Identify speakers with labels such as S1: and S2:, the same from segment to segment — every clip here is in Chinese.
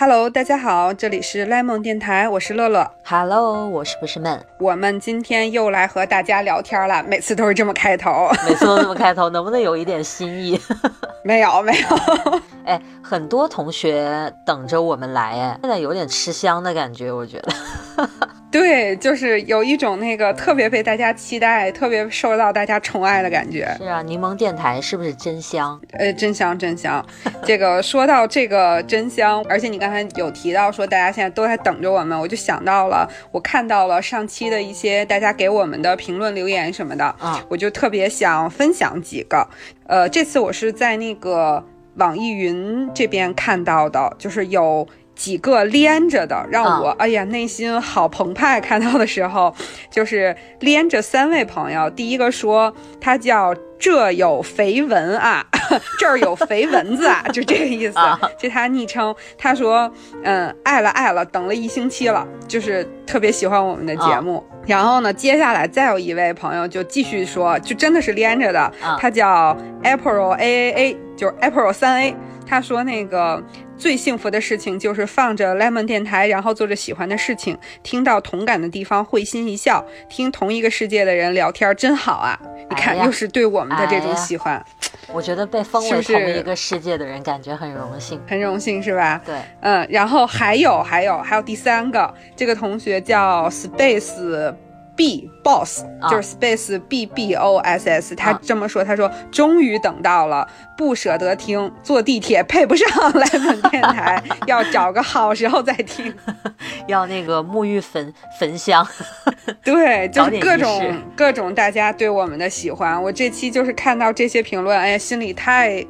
S1: Hello，大家好，这里是 Lemon 电台，我是乐乐。
S2: Hello，我是不是闷？
S1: 我们今天又来和大家聊天了，每次都是这么开头。
S2: 每次都这么开头，能不能有一点新意？
S1: 没有，没有。
S2: 哎，很多同学等着我们来，哎，现在有点吃香的感觉，我觉得。
S1: 对，就是有一种那个特别被大家期待、特别受到大家宠爱的感觉。
S2: 是啊，柠檬电台是不是真香？
S1: 呃，真香，真香。这个说到这个真香，而且你刚才有提到说大家现在都在等着我们，我就想到了，我看到了上期的一些大家给我们的评论留言什么的，
S2: 啊，
S1: 我就特别想分享几个。呃，这次我是在那个网易云这边看到的，就是有。几个连着的，让我、
S2: 啊
S1: 哎呀内心好澎湃。看到的时候，就是连着三位朋友。第一个说他叫这有肥蚊啊，这儿有肥蚊子啊，就这个意思。
S2: 啊
S1: 这他昵称。他说，嗯，爱了爱了，等了一星期了，就是特别喜欢我们的节目。然后呢，接下来再有一位朋友就继续说，就真的是连着的，
S2: 啊
S1: 他叫 April A A A，就是 April 三 A。他说那个最幸福的事情就是放着 Lemon 电台，然后做着喜欢的事情，听到同感的地方会心一笑，听同一个世界的人聊天真好啊！你看，
S2: 哎
S1: 又是对我们的这种喜欢，
S2: 我觉得被封为同一个世界的人，感觉很荣幸。
S1: 很荣幸是吧？
S2: 对，
S1: 嗯，然后还有还有还有第三个，这个同学叫 Space B Boss，、
S2: 啊
S1: 就是 Space B B O S S，他
S2: 啊
S1: 这么说，他说终于等到了，不舍得听，坐地铁配不上 Lemon 电台，要找个好时候再听。
S2: 要那个沐浴焚焚香。
S1: 对，就是各种各种大家对我们的喜欢。我这期就是看到这些评论，哎呀，心里太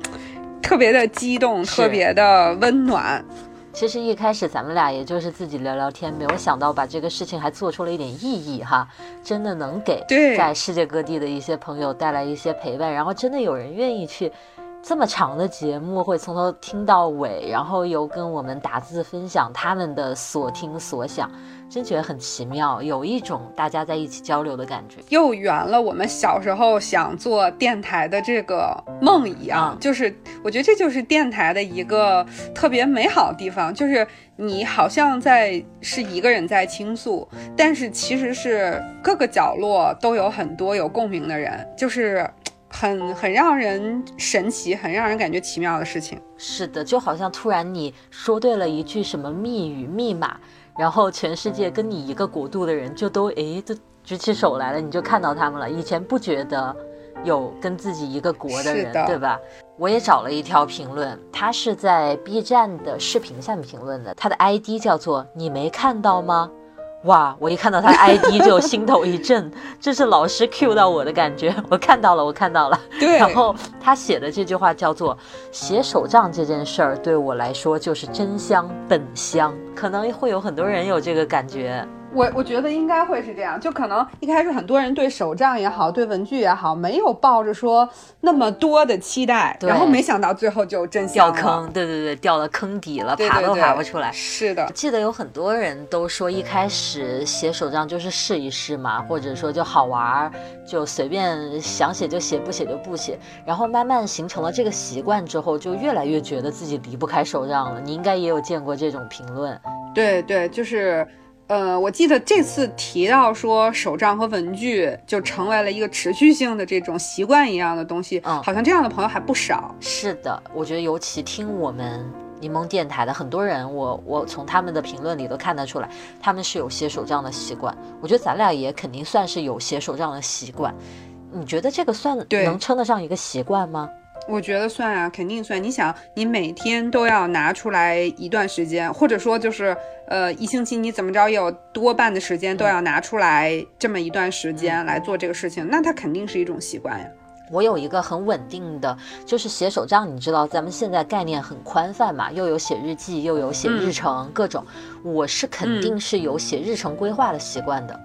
S1: 特别的激动，特别的温暖。
S2: 其实一开始咱们俩也就是自己聊聊天，没有想到把这个事情还做出了一点意义哈，真的能给在世界各地的一些朋友带来一些陪伴，然后真的有人愿意去这么长的节目会从头听到尾，然后又跟我们打字分享他们的所听所想，真觉得很奇妙，有一种大家在一起交流的感觉。
S1: 又圆了我们小时候想做电台的这个梦一样，
S2: 嗯
S1: 就是我觉得这就是电台的一个特别美好的地方，就是你好像在是一个人在倾诉，但是其实是各个角落都有很多有共鸣的人，就是很很让人神奇，很让人感觉奇妙的事情。
S2: 是的，就好像突然你说对了一句什么密语密码，然后全世界跟你一个国度的人就都诶都举起手来了，你就看到他们了。以前不觉得有跟自己一个国的人，
S1: 的
S2: 对吧？我也找了一条评论，他是在 B 站的视频下面评论的，他的 ID 叫做“你没看到吗？”哇！我一看到他的 ID 就心头一震，这是老师 cue 到我的感觉。我看到了，我看到了。
S1: 对，
S2: 然后他写的这句话叫做“写手账这件事儿对我来说就是真香本香”，可能会有很多人有这个感觉。
S1: 我我觉得应该会是这样，就可能一开始很多人对手账也好，对文具也好，没有抱着说那么多的期待，
S2: 对
S1: 然后没想到最后就真
S2: 掉。坑，对对对，掉了坑底了，爬都
S1: 对对对
S2: 爬不出来。
S1: 是的，
S2: 记得有很多人都说，一开始写手账就是试一试嘛，或者说就好玩儿，就随便想写就写，不写就不写。然后慢慢形成了这个习惯之后，就越来越觉得自己离不开手账了。你应该也有见过这种评论。
S1: 对对，就是。呃，我记得这次提到说手账和文具就成为了一个持续性的这种习惯一样的东西，
S2: 嗯
S1: 好像这样的朋友还不少。
S2: 是的，我觉得尤其听我们柠檬电台的很多人，我我从他们的评论里都看得出来，他们是有写手账的习惯。我觉得咱俩也肯定算是有写手账的习惯。你觉得这个算
S1: 对
S2: 能称得上一个习惯吗？
S1: 我觉得算啊，肯定算。你想，你每天都要拿出来一段时间，或者说就是呃一星期，你怎么着也有多半的时间都要拿出来这么一段时间来做这个事情，那它肯定是一种习惯呀。
S2: 我有一个很稳定的，就是写手账。你知道，咱们现在概念很宽泛嘛，又有写日记，又有写日程，各种。我是肯定是有写日程规划的习惯的。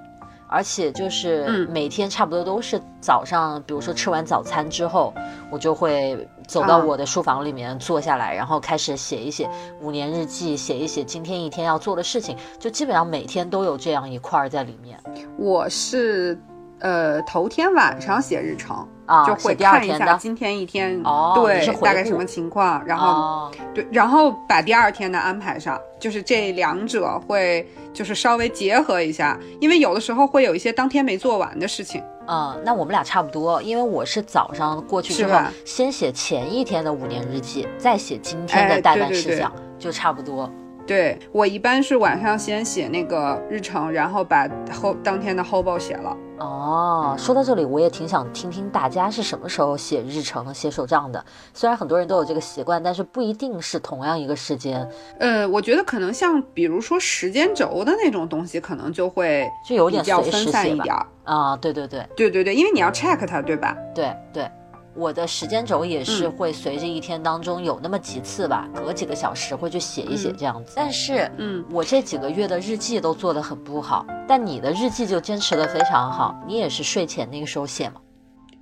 S2: 而且就是
S1: 嗯
S2: 每天差不多都是早上，比如说吃完早餐之后，我就会走到
S1: 啊
S2: 我的书房里面坐下来，然后开始写一写五年日记，写一写今天一天要做的事情，就基本上每天都有这样一块儿在里面。
S1: 我是。呃头天晚上写日程。
S2: 啊，
S1: 就会看一下今天一天，对，大概什么情况，然后对，然后把第二天的安排上，就是这两者会就是稍微结合一下，因为有的时候会有一些当天没做完的事情。
S2: 嗯，那我们俩差不多，因为我是早上过去之后，先写前一天的五年日记，再写今天的代办事项，就差不多。
S1: 对我一般是晚上先写那个日程，然后把后当天的 hobo 写了。
S2: 哦，说到这里，我也挺想听听大家是什么时候写日程和写手账的。虽然很多人都有这个习惯，但是不一定是同样一个时间。
S1: 呃，我觉得可能像比如说时间轴的那种东西，可能就会
S2: 就有点比较
S1: 分散一点
S2: 啊。对对对，
S1: 对对对，因为你要 check 它，对吧？
S2: 对对。我的时间轴也是会随着一天当中有那么几次吧，隔几个小时会去写一写这样子。但是，嗯，我这几个月的日记都做得很不好，但你的日记就坚持得非常好。你也是睡前那个时候写吗？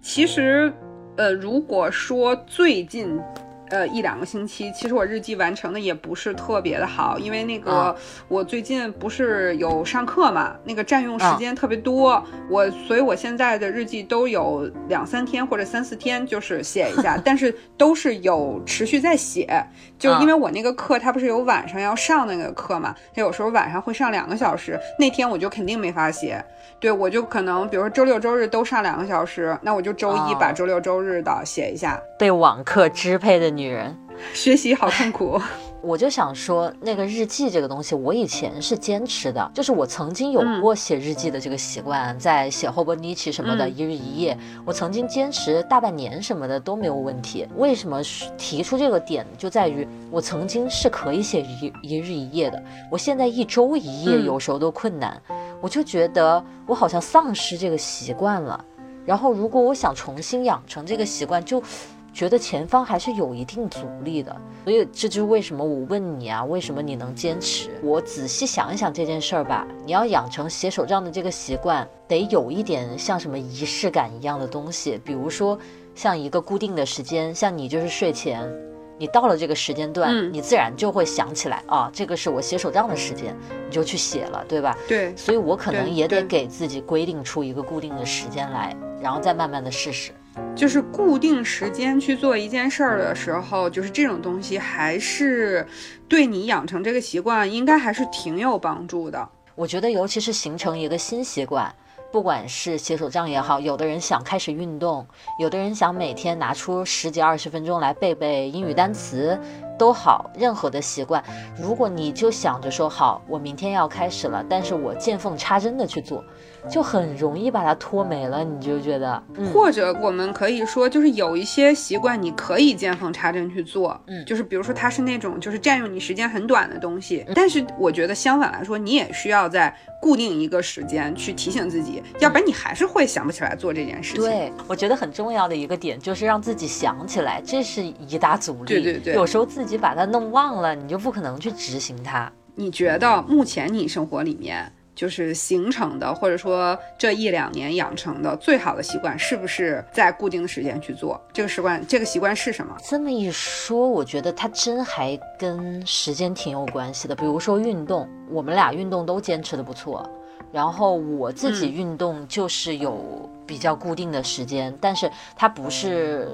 S1: 其实，呃，如果说最近。呃，一两个星期，其实我日记完成的也不是特别的好，因为那个我最近不是有上课嘛，那个占用时间特别多，我所以我现在的日记都有两三天或者三四天就是写一下，但是都是有持续在写，就因为我那个课它不是有晚上要上那个课嘛，它有时候晚上会上两个小时，那天我就肯定没法写，对我就可能比如说周六周日都上两个小时，那我就周一把周六周日的写一下。
S2: 被网课支配的女人，
S1: 学习好痛苦。
S2: 我就想说，那个日记这个东西，我以前是坚持的，就是我曾经有过写日记的这个习惯，在写后波尼奇什么的，一日一夜，我曾经坚持大半年什么的都没有问题。为什么提出这个点，就在于我曾经是可以写一一日一夜的，我现在一周一夜有时候都困难，我就觉得我好像丧失这个习惯了。然后如果我想重新养成这个习惯，就。觉得前方还是有一定阻力的，所以这就是为什么我问你啊，为什么你能坚持？我仔细想一想这件事儿吧，你要养成写手账的这个习惯，得有一点像什么仪式感一样的东西，比如说像一个固定的时间，像你就是睡前，你到了这个时间段，你自然就会想起来啊，这个是我写手账的时间，你就去写了，对吧？
S1: 对，
S2: 所以我可能也得给自己规定出一个固定的时间来，然后再慢慢的试试。
S1: 就是固定时间去做一件事儿的时候，就是这种东西还是对你养成这个习惯，应该还是挺有帮助的。
S2: 我觉得，尤其是形成一个新习惯，不管是写手账也好，有的人想开始运动，有的人想每天拿出十几二十分钟来背背英语单词。都好，任何的习惯，如果你就想着说好，我明天要开始了，但是我见缝插针的去做，就很容易把它拖没了。你就觉得，
S1: 或者我们可以说，就是有一些习惯你可以见缝插针去做，嗯，就是比如说它是那种就是占用你时间很短的东西，但是我觉得相反来说，你也需要在固定一个时间去提醒自己，要不然你还是会想不起来做这件事情。
S2: 对，我觉得很重要的一个点就是让自己想起来，这是一大阻力。
S1: 对对对，
S2: 有时候自己。把它弄忘了，你就不可能去执行它。
S1: 你觉得目前你生活里面就是形成的，或者说这一两年养成的最好的习惯，是不是在固定的时间去做这个习惯？这个习惯是什么？
S2: 这么一说，我觉得它真还跟时间挺有关系的。比如说运动，我们俩运动都坚持的不错。然后我自己运动就是有比较固定的时间，但是它不是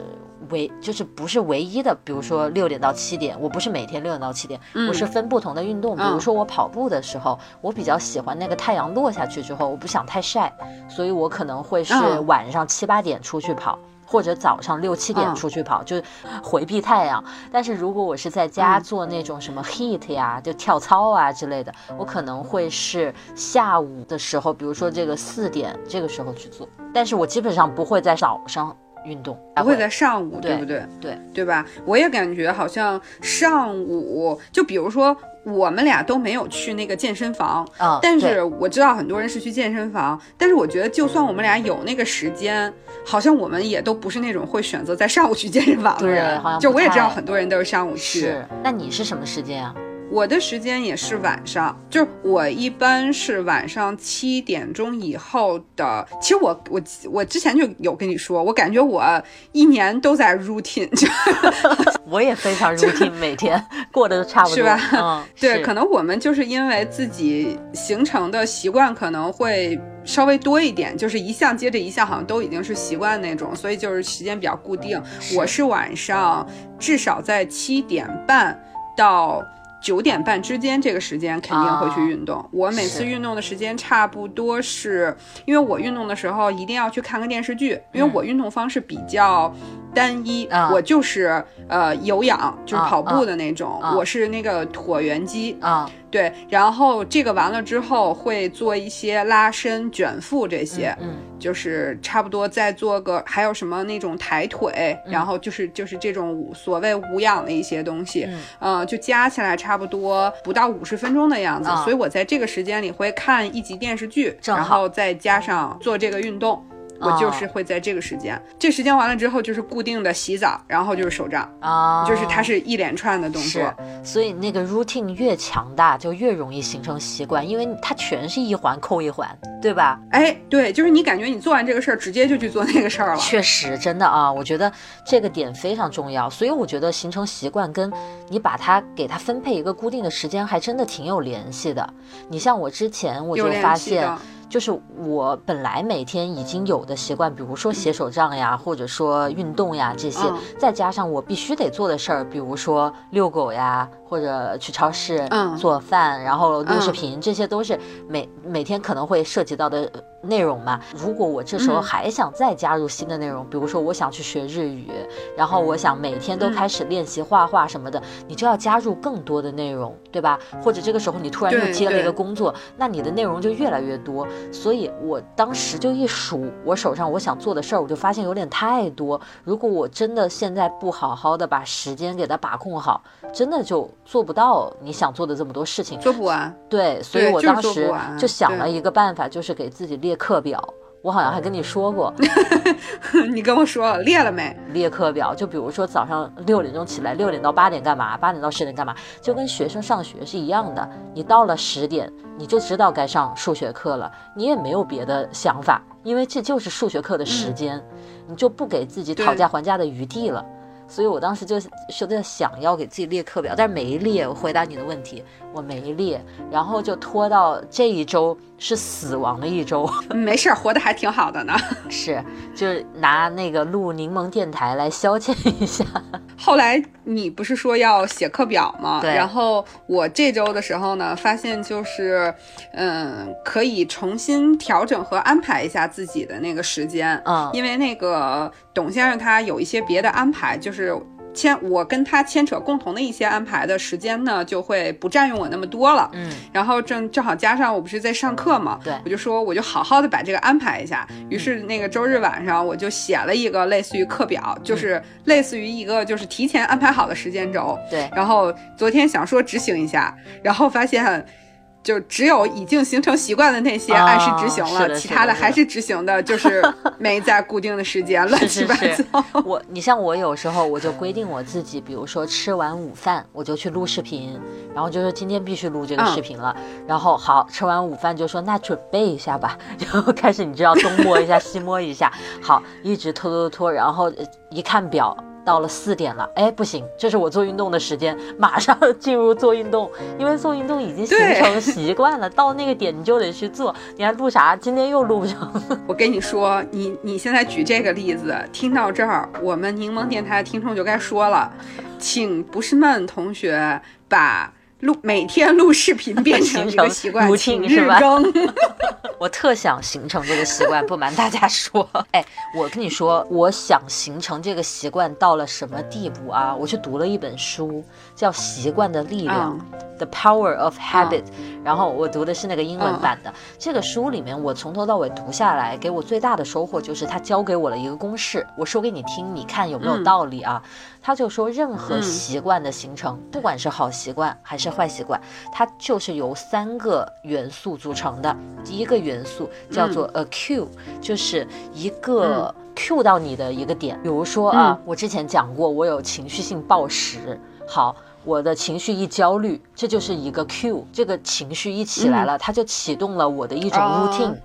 S2: 唯，就是不是唯一的。比如说六点到七点，我不是每天六点到七点，我是分不同的运动。比如说我跑步的时候，我比较喜欢那个太阳落下去之后，我不想太晒，所以我可能会是晚上七八点出去跑。或者早上六七点出去跑，就回避太阳。但是如果我是在家做那种什么 heat 呀，就跳操啊之类的，我可能会是下午的时候，比如说这个四点这个时候去做。但是我基本上不会在早上运动，
S1: 不会在上午，对不对？
S2: 对
S1: 对吧？我也感觉好像上午，就比如说。我们俩都没有去那个健身房啊，但是我知道很多人是去健身房。但是我觉得，就算我们俩有那个时间，好像我们也都不是那种会选择在上午去健身房的人。就我也知道很多人都是上午去。
S2: 是，那你是什么时间啊？
S1: 我的时间也是晚上，就是我一般是晚上七点钟以后的。其实我我我之前就有跟你说，我感觉我一年都在 routine，就
S2: 我也非常 routine，每天 过得都差不多，
S1: 是吧？
S2: 嗯，
S1: 对，可能我们就是因为自己形成的习惯可能会稍微多一点，就是一项接着一项，好像都已经是习惯那种，所以就是时间比较固定。我是晚上至少在七点半到。九点半之间这个时间肯定会去运动。我每次运动的时间差不多是，因为我运动的时候一定要去看个电视剧，因为我运动方式比较单一，我就是呃有氧，就是跑步的那种，我是那个椭圆机
S2: 啊。
S1: 对，然后这个完了之后会做一些拉伸、卷腹这些，
S2: 嗯，
S1: 就是差不多再做个，还有什么那种抬腿，然后就是就是这种所谓无氧的一些东西，嗯，就加起来差不多不到五十分钟的样子，所以我在这个时间里会看一集电视剧，然后再加上做这个运动。我就是会在这个时间，这时间完了之后就是固定的洗澡，然后就是手账
S2: 啊，
S1: 就是它是一连串的动作，
S2: 所以那个 routine 越强大就越容易形成习惯，因为它全是一环扣一环，对吧？
S1: 哎，对，就是你感觉你做完这个事儿，直接就去做那个事儿了。
S2: 确实，真的啊，我觉得这个点非常重要，所以我觉得形成习惯跟你把它给它分配一个固定的时间，还真的挺有联系的。你像我之前我就发现。就是我本来每天已经有的习惯，比如说写手账呀，或者说运动呀这些，再加上我必须得做的事儿，比如说遛狗呀。或者去超市做饭，然后录视频，这些都是每每天可能会涉及到的内容嘛。如果我这时候还想再加入新的内容，比如说我想去学日语，然后我想每天都开始练习画画什么的，你就要加入更多的内容，对吧？或者这个时候你突然又接了一个工作，那你的内容就越来越多。所以我当时就一数我手上我想做的事儿，我就发现有点太多。如果我真的现在不好好的把时间给它把控好，真的就。做不到你想做的这么多事情，
S1: 做不完。
S2: 对，所以我当时就想了一个办法，就是给自己列课表。我好像还跟你说过，
S1: 你跟我说列了没？
S2: 列课表，就比如说早上六点钟起来，六点到八点干嘛？八点到十点干嘛？就跟学生上学是一样的。你到了十点，你就知道该上数学课了，你也没有别的想法，因为这就是数学课的时间，你就不给自己讨价还价的余地了。所以我当时就是在想要给自己列课表，但是没列。我回答你的问题，我没列，然后就拖到这一周。是死亡的一周，
S1: 没事儿，活得还挺好的呢。
S2: 是，就是拿那个录柠檬电台来消遣一下。
S1: 后来你不是说要写课表吗？
S2: 对。
S1: 然后我这周的时候呢，发现就是，嗯，可以重新调整和安排一下自己的那个时间。
S2: 嗯。
S1: 因为那个董先生他有一些别的安排，就是。牵我跟他牵扯共同的一些安排的时间呢，就会不占用我那么多了。
S2: 嗯，
S1: 然后正正好加上我不是在上课嘛，
S2: 对，
S1: 我就说我就好好的把这个安排一下。于是那个周日晚上我就写了一个类似于课表，就是类似于一个就是提前安排好的时间轴。
S2: 对，
S1: 然后昨天想说执行一下，然后发现。就只有已经形成习惯的那些按时执行了，其他的还是执行的，就是 没在固定的时间，乱七八糟。
S2: 我，你像我有时候我就规定我自己，比如说吃完午饭我就去录视频，然后就说今天必须录这个视频了。然后好吃完午饭就说那准备一下吧，然后开始你知道东摸一下西摸一下，好一直拖拖拖，然后一看表。到了四点了，哎，不行，这是我做运动的时间，马上 进入做运动，因为做运动已经形成习惯了。到那个点你就得去做，你还录啥？今天又录不成。
S1: 我跟你说，你你现在举这个例子，听到这儿，我们柠檬电台的听众就该说了，请不是闷同学把。录每天录视频 变成一个习惯，请日更。
S2: 我特想形成这个习惯，不瞒大家说，哎，我跟你说，我想形成这个习惯到了什么地步啊？我去读了一本书，叫《习惯的力量》（The Power of Habit），然后我读的是那个英文版的。这个书里面，我从头到尾读下来，给我最大的收获就是他教给我了一个公式，我说给你听，你看有没有道理啊？他就说，任何习惯的形成，不管是好习惯还是坏习惯，它就是由三个元素组成的。第一个元素叫做 a cue，就是一个 cue 到你的一个点。比如说啊，我之前讲过，我有情绪性暴食。好。我的情绪一焦虑，这就是一个 Q，这个情绪一起来了，它就启动了我的一种 routine，、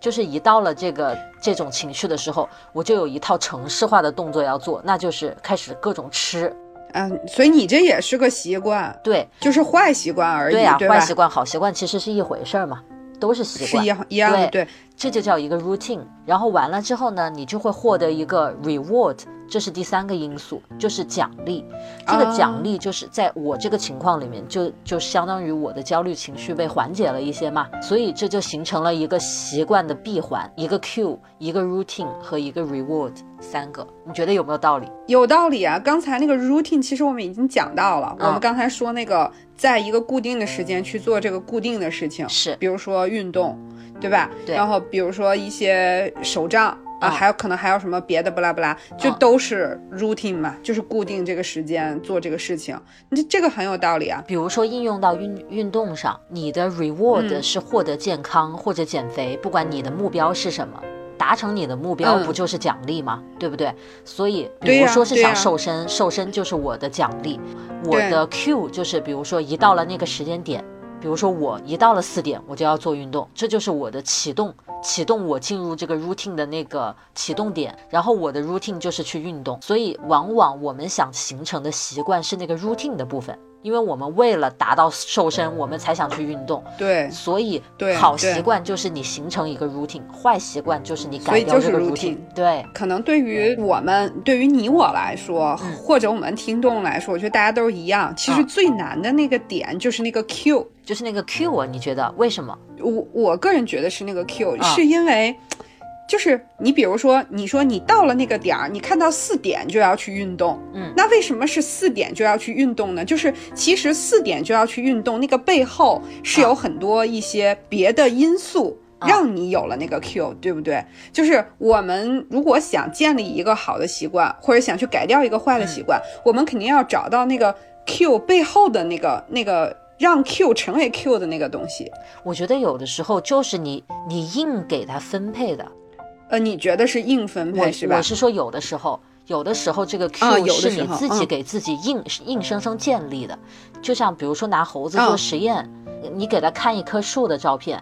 S2: 就是一到了这个这种情绪的时候，我就有一套程式化的动作要做，那就是开始各种吃。
S1: 嗯，所以你这也是个习惯，
S2: 对
S1: 就是坏习惯而已，
S2: 对呀、
S1: 对？
S2: 坏习惯、好习惯其实是一回事儿嘛，都是习惯
S1: 是一。样一样的，对，
S2: 这就叫一个 routine。然后完了之后呢，你就会获得一个 reward，这是第三个因素，就是奖励。这个
S1: 啊
S2: 奖励就是在我这个情况里面，就就相当于我的焦虑情绪被缓解了一些嘛，所以这就形成了一个习惯的闭环，一个 cue，一个 routine 和一个 reward，三个，你觉得有没有道理？
S1: 有道理啊。刚才那个 routine 其实我们已经讲到了，
S2: 嗯
S1: 我们刚才说那个在一个固定的时间去做这个固定的事情，
S2: 是
S1: 比如说运动，对吧？
S2: 对
S1: 然后比如说一些手账啊，
S2: 嗯
S1: 还有可能还有什么别的不拉不拉，就
S2: 嗯
S1: 都是 routine 嘛，就是固定这个时间做这个事情。你这个很有道理啊。
S2: 比如说应用到运运动上，你的 reward
S1: 嗯
S2: 是获得健康或者减肥，不管你的目标是什么，达成你的目标
S1: 嗯
S2: 不就是奖励吗？对不对？所以，比如说是想瘦身，瘦身就是我的奖励，我
S1: 对
S2: 的 Q 就是比如说一到了那个时间点。比如说我一到了四点，我就要做运动，这就是我的启动，启动我进入这个 routine 的那个启动点。然后我的 routine 就是去运动，所以往往我们想形成的习惯是那个 routine 的部分，因为我们为了达到瘦身，我们才想去运动。
S1: 对，
S2: 所以
S1: 对
S2: 好习惯就是你形成一个 routine，坏习惯就是你改掉这个
S1: routine
S2: 对，
S1: 可能对于我们，对于你我来说，
S2: 嗯
S1: 或者我们听众来说，我觉得大家都是一样。其实
S2: 嗯
S1: 最难的那个点就是那个 Q。
S2: 就是那个 Q 啊，你觉得为什么？
S1: 我我个人觉得是那个 Q，、
S2: 啊
S1: 是因为。就是你，比如说，你说你到了那个点儿，你看到四点就要去运动，
S2: 嗯
S1: 那为什么是四点就要去运动呢？就是其实四点就要去运动，那个背后是有很多一些别的因素。
S2: 啊
S1: 让你有了那个 Q，对不对？就是我们如果想建立一个好的习惯，或者想去改掉一个坏的习惯，我们肯定要找到那个 Q 背后的那个那个让 Q 成为 Q 的那个东西。
S2: 我觉得有的时候就是你你硬给它分配的，
S1: 呃，你觉得是硬分配是吧？
S2: 我是说有的时候。有的时候，这个
S1: 啊
S2: Q 是你自己给自己硬、硬生生建立的，就像比如说拿猴子
S1: 嗯
S2: 做实验，你给他看一棵树的照片，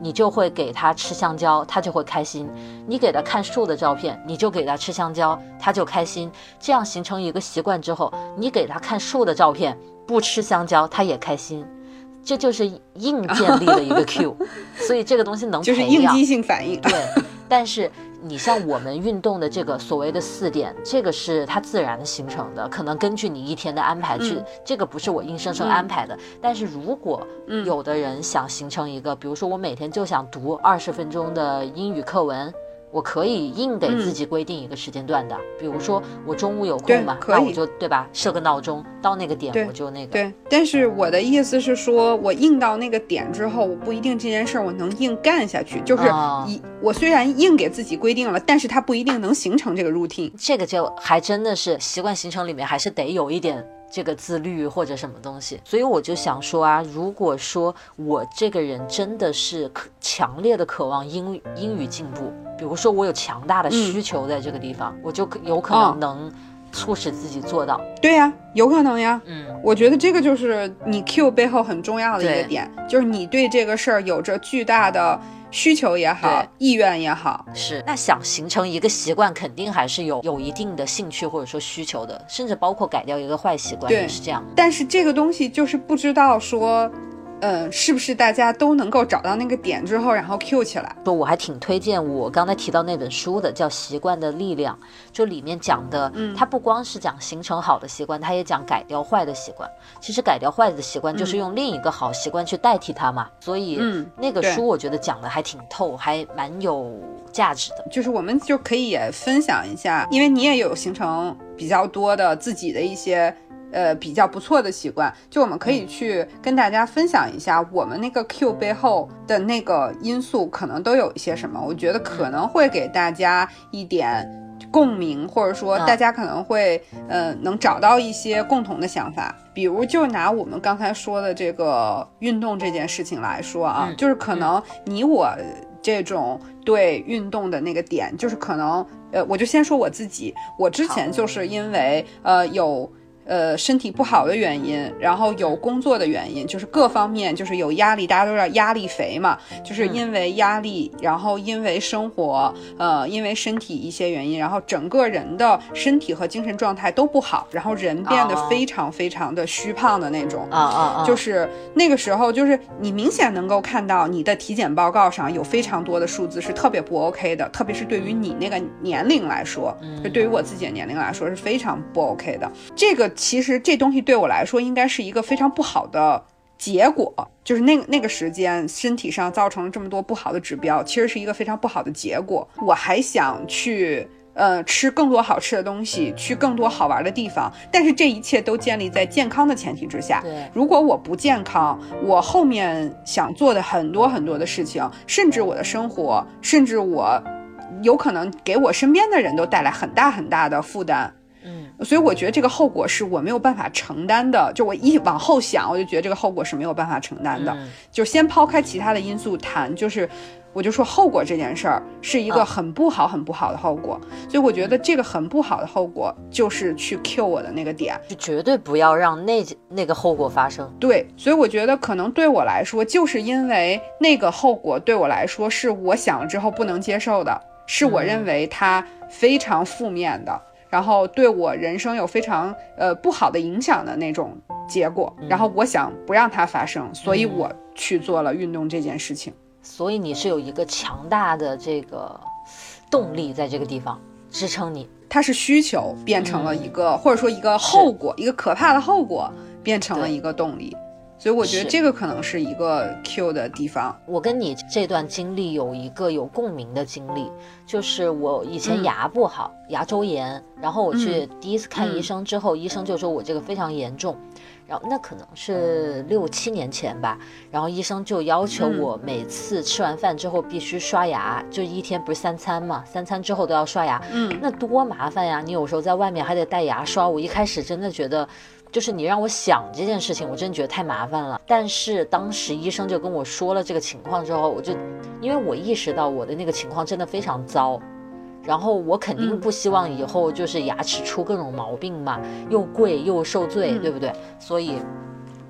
S2: 你就会给他吃香蕉，他就会开心；你给他看树的照片，你就给他吃香蕉，他就开心。这样形成一个习惯之后，你给他看树的照片，不吃香蕉，他也开心。这就是硬建立的一个 Q，所以这个东西能
S1: 就是
S2: 培养。
S1: 应激性反应。
S2: 对，但是你像我们运动的这个所谓的四点，这个是它自然形成的，可能根据你一天的安排去，
S1: 嗯
S2: 这个不是我硬生生
S1: 嗯
S2: 安排的。但是如果
S1: 嗯
S2: 有的人想形成一个，比如说我每天就想读二十分钟的英语课文。我可以硬给自己规定一个时间段的，比如说我中午有空嘛，那我就对吧，设个闹钟，到那个点我就那个。
S1: 对，但是我的意思是说，我硬到那个点之后，我不一定这件事儿我能硬干下去。就是
S2: 哦
S1: 一，我虽然硬给自己规定了，但是它不一定能形成这个 routine。
S2: 这个就还真的是习惯形成里面还是得有一点这个自律或者什么东西，所以我就想说啊，如果说我这个人真的是可强烈的渴望英语英语进步，比如说我有强大的需求在这个地方，我就有可
S1: 哦。
S2: 能能促使自己做到。
S1: 对呀，有可能呀。
S2: 嗯，
S1: 我觉得这个就是你 Q 背后很重要的一个点，就是你对这个事儿有着巨大的需求也好，意愿也好。
S2: 是。那想形成一个习惯，肯定还是有有一定的兴趣或者说需求的，甚至包括改掉一个坏习惯
S1: 对
S2: 也是这样。
S1: 但是这个东西就是不知道说，嗯，是不是大家都能够找到那个点之后，然后 Q 起来？
S2: 说我还挺推荐我刚才提到那本书的，叫《习惯的力量》，就里面讲的，
S1: 嗯
S2: 它不光是讲形成好的习惯，它也讲改掉坏的习惯。其实改掉坏的习惯，就是用另一个好习惯去代替它嘛。所以，
S1: 嗯
S2: 那个书我觉得讲的还挺透，还蛮有价值的。
S1: 就是我们就可以也分享一下，因为你也有形成比较多的自己的一些呃比较不错的习惯，就我们可以去跟大家分享一下我们那个 Q 背后的那个因素可能都有一些什么，我觉得可能会给大家一点。共鸣，或者说
S2: 嗯
S1: 大家可能会，呃，能找到一些共同的想法。比如，就拿我们刚才说的这个运动这件事情来说啊，
S2: 嗯
S1: 就是可能你我这种对运动的那个点，就是可能，呃，我就先说我自己，我之前就是因为呃有呃，身体不好的原因，然后有工作的原因，就是各方面就是有压力，大家都知道压力肥嘛，就是因为压力，然后因为生活，呃，因为身体一些原因，然后整个人的身体和精神状态都不好，然后人变得非常非常的虚胖的那种，
S2: 啊啊啊，
S1: 就是那个时候，就是你明显能够看到你的体检报告上有非常多的数字是特别不 OK 的，特别是对于你那个年龄来说，就对于我自己的年龄来说是非常不 OK 的，这个。其实这东西对我来说应该是一个非常不好的结果，就是那那个时间身体上造成了这么多不好的指标，其实是一个非常不好的结果。我还想去呃吃更多好吃的东西，去更多好玩的地方，但是这一切都建立在健康的前提之下。
S2: 对，
S1: 如果我不健康，我后面想做的很多很多的事情，甚至我的生活，甚至我有可能给我身边的人都带来很大很大的负担。所以我觉得这个后果是我没有办法承担的。就我一往后想，我就觉得这个后果是没有办法承担的。就先抛开其他的因素谈，就是我就说后果这件事儿是一个很不好、很不好的后果。所以我觉得这个很不好的后果就是去 Q 我的那个点，
S2: 就绝对不要让那那个后果发生。
S1: 对，所以我觉得可能对我来说，就是因为那个后果对我来说是我想了之后不能接受的，是我认为它非常负面的。然后对我人生有非常呃不好的影响的那种结果，然后我想不让它发生，所以我去做了运动这件事情。
S2: 所以你是有一个强大的这个动力在这个地方支撑你，
S1: 它是需求变成了一个，或者说一个后果，一个可怕的后果变成了一个动力。所以我觉得这个可能是一个 Q 的地方。
S2: 我跟你这段经历有一个有共鸣的经历，就是我以前牙不好，牙周炎，然后我去第一次看医生之后，医生就说我这个非常严重，然后那可能是六七年前吧，然后医生就要求我每次吃完饭之后必须刷牙，就一天不是三餐嘛，三餐之后都要刷牙，
S1: 嗯，
S2: 那多麻烦呀！你有时候在外面还得带牙刷，我一开始真的觉得。就是你让我想这件事情，我真的觉得太麻烦了。但是当时医生就跟我说了这个情况之后，我就，因为我意识到我的那个情况真的非常糟，然后我肯定不希望以后就是牙齿出各种毛病嘛，又贵又受罪，对不对？所以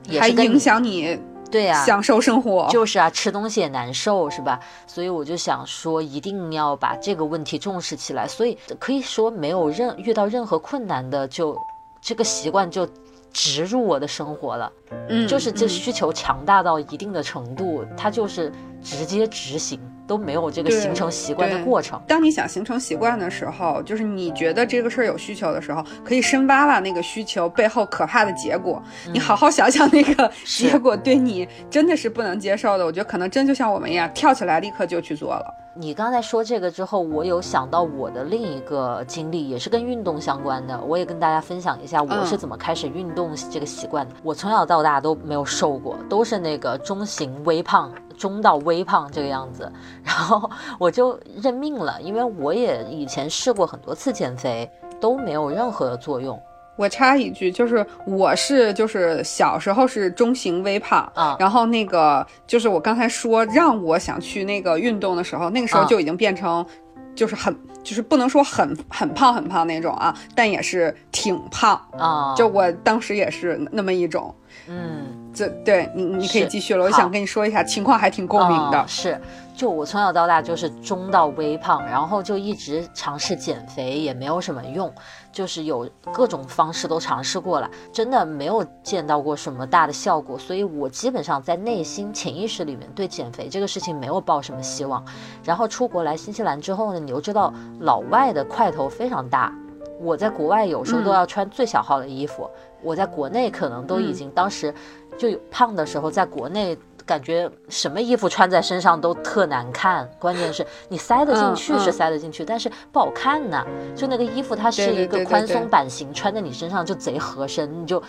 S2: 也
S1: 还影响你
S2: 对呀，
S1: 享受生活
S2: 就是啊，吃东西也难受是吧？所以我就想说，一定要把这个问题重视起来。所以可以说，没有任遇到任何困难的，就这个习惯就。植入我的生活了，
S1: 嗯，
S2: 就是这需求强大到一定的程度，它就是直接执行，都没有这个形成习惯的过程。
S1: 当你想形成习惯的时候，就是你觉得这个事儿有需求的时候，可以深挖挖那个需求背后可怕的结果。你好好想想那个 结果，对你真的是不能接受的。我觉得可能真就像我们一样，跳起来立刻就去做了。
S2: 你刚才说这个之后，我有想到我的另一个经历，也是跟运动相关的，我也跟大家分享一下我是怎么开始运动这个习惯的。我从小到大都没有瘦过，都是那个中型微胖、中到微胖这个样子，然后我就认命了，因为我也以前试过很多次减肥，都没有任何的作用。
S1: 我插一句，就是我是就是小时候是中型微胖
S2: 啊，
S1: 然后那个就是我刚才说让我想去那个运动的时候，那个时候就已经变成就是很就是不能说很很胖很胖那种啊，但也是挺胖
S2: 啊，
S1: 就我当时也是那么一种，
S2: 嗯，
S1: 这对你你可以继续了，我想跟你说一下情况还挺共鸣的，
S2: 是。就我从小到大就是中到微胖，然后就一直尝试减肥，也没有什么用，就是有各种方式都尝试过了，真的没有见到过什么大的效果，所以我基本上在内心潜意识里面对减肥这个事情没有抱什么希望。然后出国来新西兰之后呢，你又知道老外的块头非常大，我在国外有时候都要穿最小号的衣服，我在国内可能都已经当时就有胖的时候，在国内。感觉什么衣服穿在身上都特难看，关键是你塞得进去是塞得进去，但是不好看呐。就那个衣服它是一个宽松版型，穿在你身上就贼合身，你就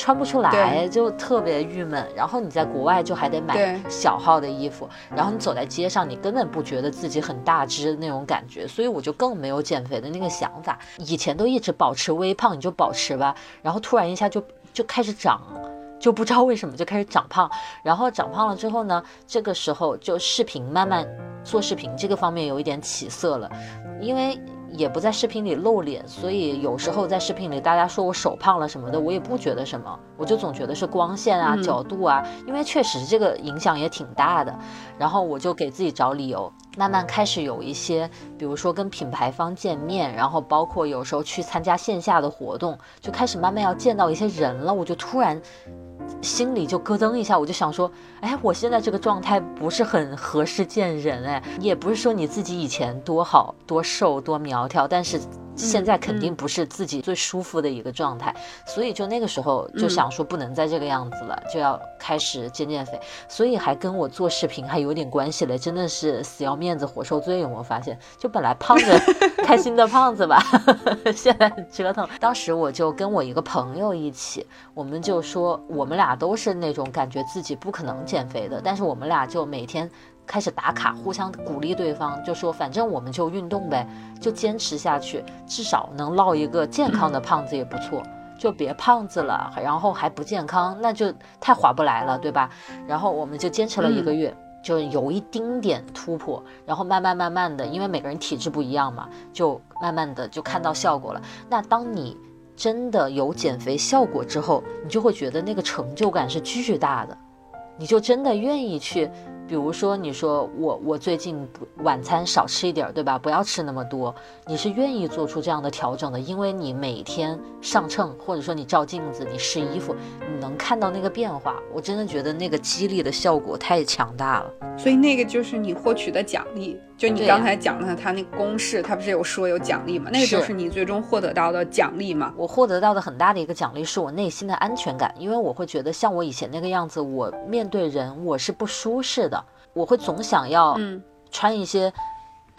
S2: 穿不出来，就特别郁闷。然后你在国外就还得买小号的衣服，然后你走在街上，你根本不觉得自己很大只的那种感觉，所以我就更没有减肥的那个想法。以前都一直保持微胖，你就保持吧，然后突然一下就就开始长。就不知道为什么就开始长胖，然后长胖了之后呢，这个时候就视频慢慢做视频这个方面有一点起色了，因为也不在视频里露脸，所以有时候在视频里大家说我手胖了什么的，我也不觉得什么，我就总觉得是光线啊、角度啊，因为确实这个影响也挺大的。然后我就给自己找理由，慢慢开始有一些，比如说跟品牌方见面，然后包括有时候去参加线下的活动，就开始慢慢要见到一些人了，我就突然。心里就咯噔一下，我就想说，哎，我现在这个状态不是很合适见人，哎，也不是说你自己以前多好多瘦多苗条，但是。现在肯定不是自己最舒服的一个状态，所以就那个时候就想说不能再这个样子了，就要开始减减肥，所以还跟我做视频还有点关系嘞，真的是死要面子活受罪，有没有发现？就本来胖着 开心的胖子吧，现在折腾。当时我就跟我一个朋友一起，我们就说我们俩都是那种感觉自己不可能减肥的，但是我们俩就每天。开始打卡，互相鼓励对方，就说反正我们就运动呗，就坚持下去，至少能落一个健康的胖子也不错，就别胖子了，然后还不健康，那就太划不来了，对吧？然后我们就坚持了一个月，就有一丁点突破，然后慢慢慢慢的，因为每个人体质不一样嘛，就慢慢的就看到效果了。那当你真的有减肥效果之后，你就会觉得那个成就感是巨大的，你就真的愿意去。比如说，你说我我最近晚餐少吃一点儿，对吧？不要吃那么多。你是愿意做出这样的调整的，因为你每天上秤，或者说你照镜子、你试衣服，你能看到那个变化。我真的觉得那个激励的效果太强大了。
S1: 所以那个就是你获取的奖励，就你刚才讲的他那个公式，他不是有说有奖励吗？那个就是你最终获得到的奖励嘛。
S2: 我获得到的很大的一个奖励是我内心的安全感，因为我会觉得像我以前那个样子，我面对人我是不舒适的。我会总想要穿一些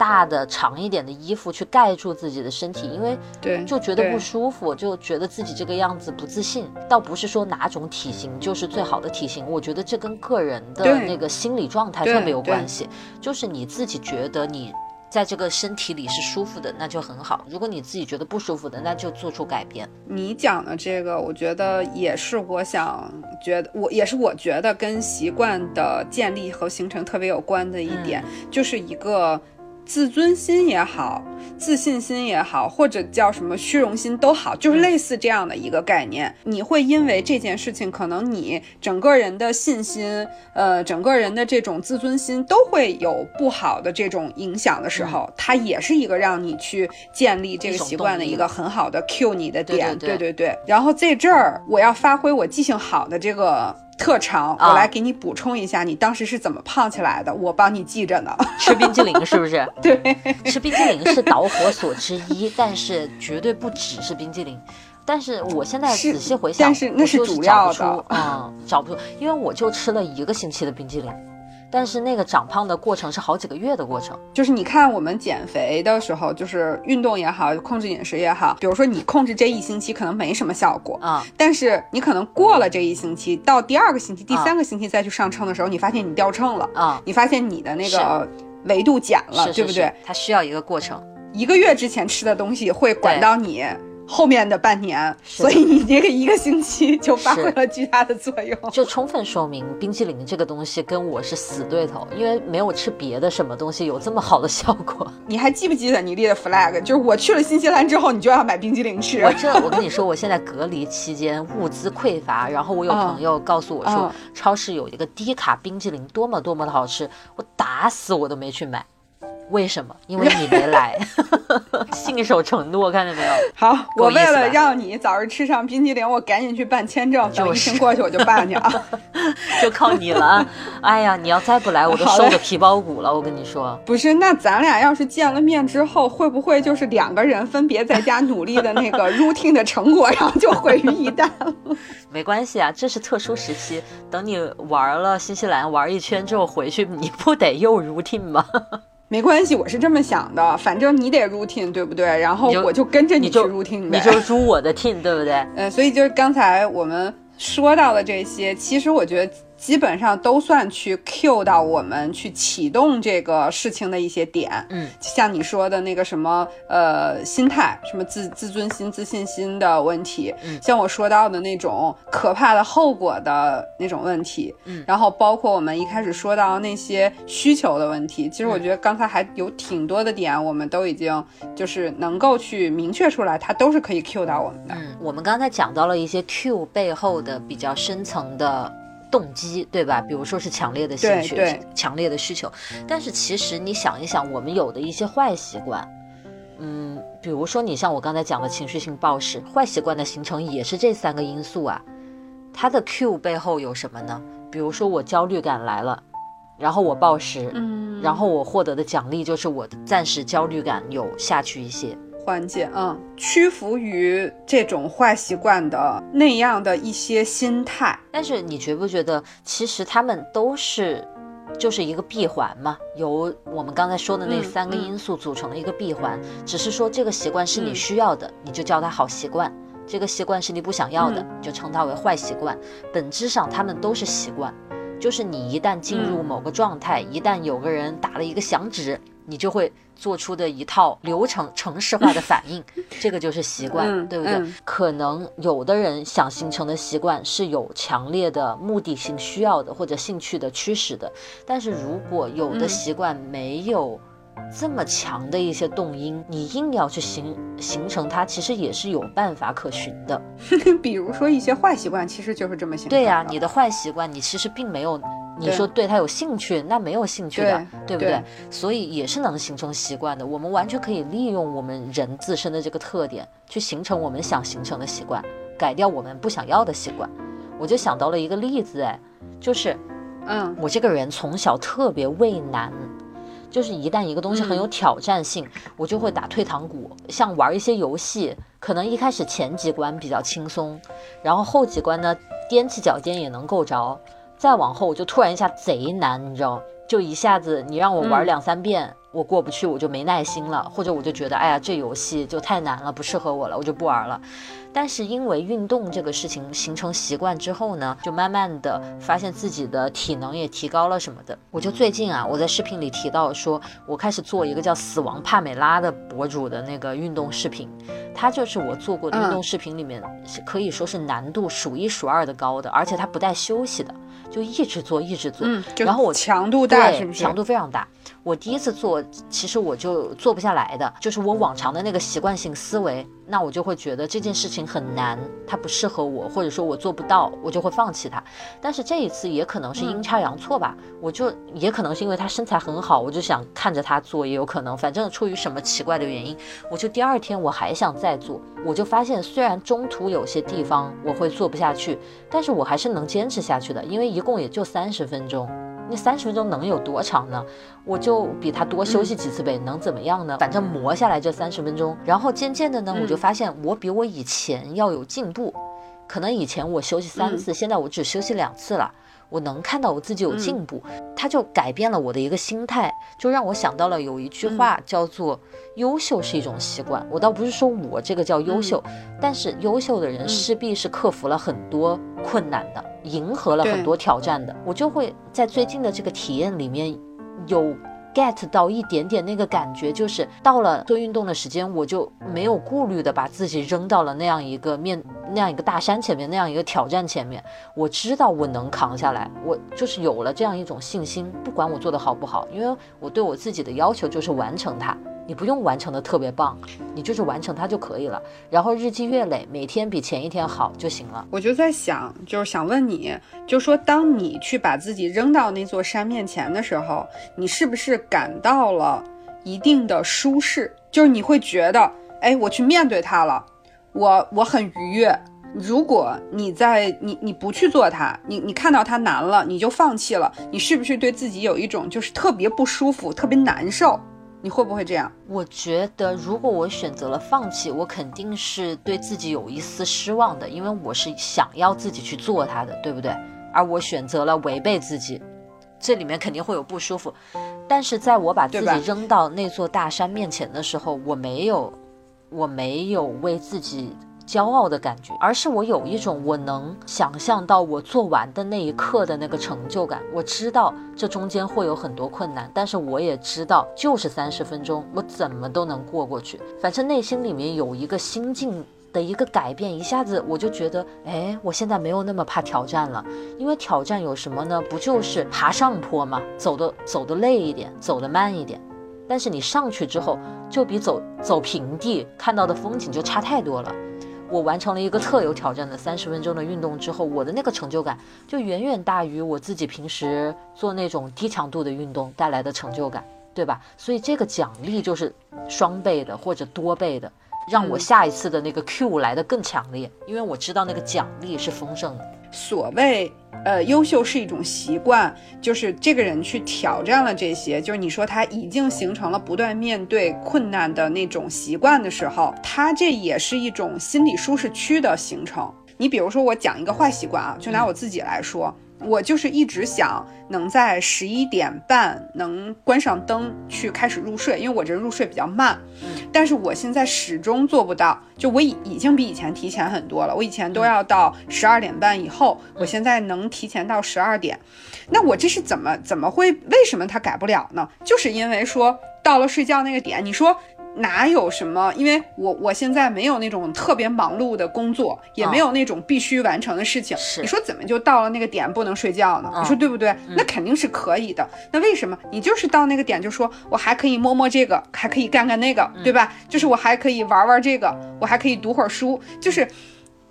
S2: 大的、长一点的衣服去盖住自己的身体，因为
S1: 对
S2: 就觉得不舒服，就觉得自己这个样子不自信。倒不是说哪种体型就是最好的体型，我觉得这跟个人的那个心理状态特别有关系，就是你自己觉得你。在这个身体里是舒服的，那就很好。如果你自己觉得不舒服的，那就做出改变。
S1: 你讲的这个，我觉得也是我想觉得，我也是我觉得跟习惯的建立和形成特别有关的一点，就是一个。自尊心也好，自信心也好，或者叫什么虚荣心都好，就是类似这样的一个概念。你会因为这件事情，可能你整个人的信心，呃，整个人的这种自尊心都会有不好的这种影响的时候，它也是一个让你去建立这个习惯的一个很好的 cue 你的点。对对对。然后在这儿，我要发挥我记性好的这个。特长，我来给你补充一下，你当时是怎么胖起来的？我帮你记着呢。
S2: 吃冰激凌是不是？
S1: 对，
S2: 吃冰激凌是导火索之一，但是绝对不只是冰激凌。但是我现在仔细回想，
S1: 但是那是主要的，
S2: 嗯，找不出，因为我就吃了一个星期的冰激凌。但是那个长胖的过程是好几个月的过程，
S1: 就是你看我们减肥的时候，就是运动也好，控制饮食也好，比如说你控制这一星期可能没什么效果
S2: 啊，
S1: 但是你可能过了这一星期，到第二个星期、第三个星期再去上秤的时候，你发现你掉秤了
S2: 啊，
S1: 你发现你的那个维度减了，对不对？
S2: 它需要一个过程，
S1: 一个月之前吃的东西会管到你。后面的半年，所以你这个一个星期就发挥了巨大的作用，
S2: 就充分说明冰淇淋这个东西跟我是死对头，因为没有吃别的什么东西有这么好的效果。
S1: 你还记不记得你立的 flag？就是我去了新西兰之后，你就要买冰淇淋吃。
S2: 我这，我跟你说，我现在隔离期间物资匮乏，然后我有朋友告诉我说，超市有一个低卡冰淇淋，多么多么的好吃，我打死我都没去买。为什么？因为你没来，信守承诺，看见没有？
S1: 好，我为了让你早日吃上冰激凌，我赶紧去办签证，等疫情过去我就办去啊，
S2: 就靠你了啊。哎呀，你要再不来，我都瘦的皮包骨了。我跟你说，
S1: 不是，那咱俩要是见了面之后，会不会就是两个人分别在家努力的那个 routine 的成果，然后就毁于一旦了？
S2: 没关系啊，这是特殊时期，等你玩了新西兰玩一圈之后回去，你不得又 routine 吗？
S1: 没关系，我是这么想的，反正你得 routine，对不对？然后我就跟着你去 routine，
S2: 你就入我的 team，对不对？
S1: 嗯，所以就是刚才我们说到的这些，其实我觉得基本上都算去 cue 到我们去启动这个事情的一些点。
S2: 嗯，
S1: 像你说的那个什么呃心态，什么自自尊心、自信心的问题，
S2: 嗯
S1: 像我说到的那种可怕的后果的那种问题，
S2: 嗯
S1: 然后包括我们一开始说到那些需求的问题，其实我
S2: 嗯
S1: 觉得刚才还有挺多的点，我们都已经就是能够去明确出来，它都是可以 cue 到我们的。
S2: 嗯，我们刚才讲到了一些 Q 背后的比较深层的动机，对吧？比如说是强烈的兴趣、强烈的需求。但是其实你想一想，我们有的一些坏习惯，嗯，比如说你像我刚才讲的情绪性暴食，坏习惯的形成也是这三个因素啊。它的 Q 背后有什么呢？比如说我焦虑感来了，然后我暴食，
S1: 嗯
S2: 然后我获得的奖励就是我的暂时焦虑感有下去一些。
S1: 缓解，嗯，屈服于这种坏习惯的那样的一些心态，
S2: 但是你觉不觉得，其实他们都是就是一个闭环嘛？由我们刚才说的那
S1: 嗯
S2: 三个
S1: 嗯
S2: 因素组成的一个闭环，只是说这个习惯是你
S1: 嗯
S2: 需要的，你就叫它好习惯；这个习惯是你不想要的，就称它为坏习惯。本质上，他们都是习惯，就是你一旦进入
S1: 嗯
S2: 某个状态，一旦有个人打了一个响指，你就会做出的一套流程程式化的反应，这个就是习惯，
S1: 嗯
S2: 对不对？
S1: 嗯
S2: 可能有的人想形成的习惯是有强烈的目的性需要的或者兴趣的驱使的，但是如果有的
S1: 嗯
S2: 习惯没有这么强的一些动因，你硬要去形形成它，其实也是有办法可循的。
S1: 比如说一些坏习惯，其实就是这么形。
S2: 对呀、你的坏习惯，你其实并没有。你说对他有兴趣，那没有兴趣的，对不对？
S1: 对
S2: 所以也是能形成习惯的。我们完全可以利用我们人自身的这个特点，去形成我们想形成的习惯，改掉我们不想要的习惯。我就想到了一个例子，哎，就是
S1: 嗯
S2: 我这个人从小特别畏难，就是一旦一个东西很有挑战性，我就会打退堂鼓。像玩一些游戏，可能一开始前几关比较轻松，然后后几关呢踮起脚尖也能够着，再往后我就突然一下贼难，你知道？就一下子你让我玩
S1: 嗯
S2: 两三遍，我过不去，我就没耐心了，或者我就觉得哎呀这游戏就太难了，不适合我了，我就不玩了。但是因为运动这个事情形成习惯之后呢，就慢慢的发现自己的体能也提高了什么的。我就最近啊，我在视频里提到说，我开始做一个叫“死亡帕美拉”的博主的那个运动视频，它就是我做过的运动视频里面是可以说是难度数一数二的高的，而且它不带休息的，就一直做一直做。
S1: 嗯，
S2: 然后我
S1: 强度大是不是？
S2: 强度非常大。我第一次做，其实我就做不下来的，就是我往常的那个习惯性思维，那我就会觉得这件事情很难，它不适合我，或者说我做不到，我就会放弃它。但是这一次也可能是阴差阳错吧，我就也可能是因为他身材很好，我就想看着他做，也有可能，反正出于什么奇怪的原因，我就第二天我还想再做，我就发现虽然中途有些地方我会做不下去，但是我还是能坚持下去的，因为一共也就三十分钟。那三十分钟能有多长呢？我就比他多休息几次呗，能怎么样呢？反正磨下来这三十分钟，然后渐渐的呢，我就发现我比我以前要有进步。可能以前我休息三次，现在我只休息两次了。我能看到我自己有进步，他就改变了我的一个心态，就让我想到了有一句话叫做“优秀是一种习惯”。我倒不是说我这个叫优秀，但是优秀的人势必是克服了很多困难的，迎合了很多挑战的。我就会在最近的这个体验里面有。get 到一点点那个感觉，就是到了做运动的时间，我就没有顾虑的把自己扔到了那样一个面那样一个大山前面，那样一个挑战前面。我知道我能扛下来，我就是有了这样一种信心，不管我做的好不好，因为我对我自己的要求就是完成它。你不用完成的特别棒，你就是完成它就可以了。然后日积月累，每天比前一天好就行了。
S1: 我就在想，就是想问你，就说当你去把自己扔到那座山面前的时候，你是不是感到了一定的舒适？就是你会觉得，哎，我去面对它了，我我很愉悦。如果你在你你不去做它，你你看到它难了，你就放弃了，你是不是对自己有一种就是特别不舒服、特别难受？你会不会这样？
S2: 我觉得，如果我选择了放弃，我肯定是对自己有一丝失望的，因为我是想要自己去做它的，对不对？而我选择了违背自己，这里面肯定会有不舒服。但是在我把自己扔到那座大山面前的时候，我没有，我没有为自己骄傲的感觉，而是我有一种我能想象到我做完的那一刻的那个成就感。我知道这中间会有很多困难，但是我也知道就是三十分钟，我怎么都能过过去。反正内心里面有一个心境的一个改变，一下子我就觉得，哎，我现在没有那么怕挑战了。因为挑战有什么呢？不就是爬上坡吗？走的走的累一点，走的慢一点。但是你上去之后，就比走走平地看到的风景就差太多了。我完成了一个特有挑战的三十分钟的运动之后，我的那个成就感就远远大于我自己平时做那种低强度的运动带来的成就感，对吧？所以这个奖励就是双倍的或者多倍的，让我下一次的那个 Q 来的更强烈，因为我知道那个奖励是丰盛的。
S1: 所谓。呃，优秀是一种习惯，就是这个人去挑战了这些，就是你说他已经形成了不断面对困难的那种习惯的时候，他这也是一种心理舒适区的形成。你比如说，我讲一个坏习惯啊，就拿我自己来说。我就是一直想能在十一点半能关上灯去开始入睡，因为我这人入睡比较慢。嗯，但是我现在始终做不到。就我已已经比以前提前很多了，我以前都要到十二点半以后，我现在能提前到十二点。那我这是怎么怎么会？为什么他改不了呢？就是因为说到了睡觉那个点，你说。哪有什么？因为我我现在没有那种特别忙碌的工作，也没有那种必须完成的事情。你说怎么就到了那个点不能睡觉呢？你说对不对？那肯定是可以的。那为什么你就是到那个点就说我还可以摸摸这个，还可以干干那个，对吧？就是我还可以玩玩这个，我还可以读会儿书，就是。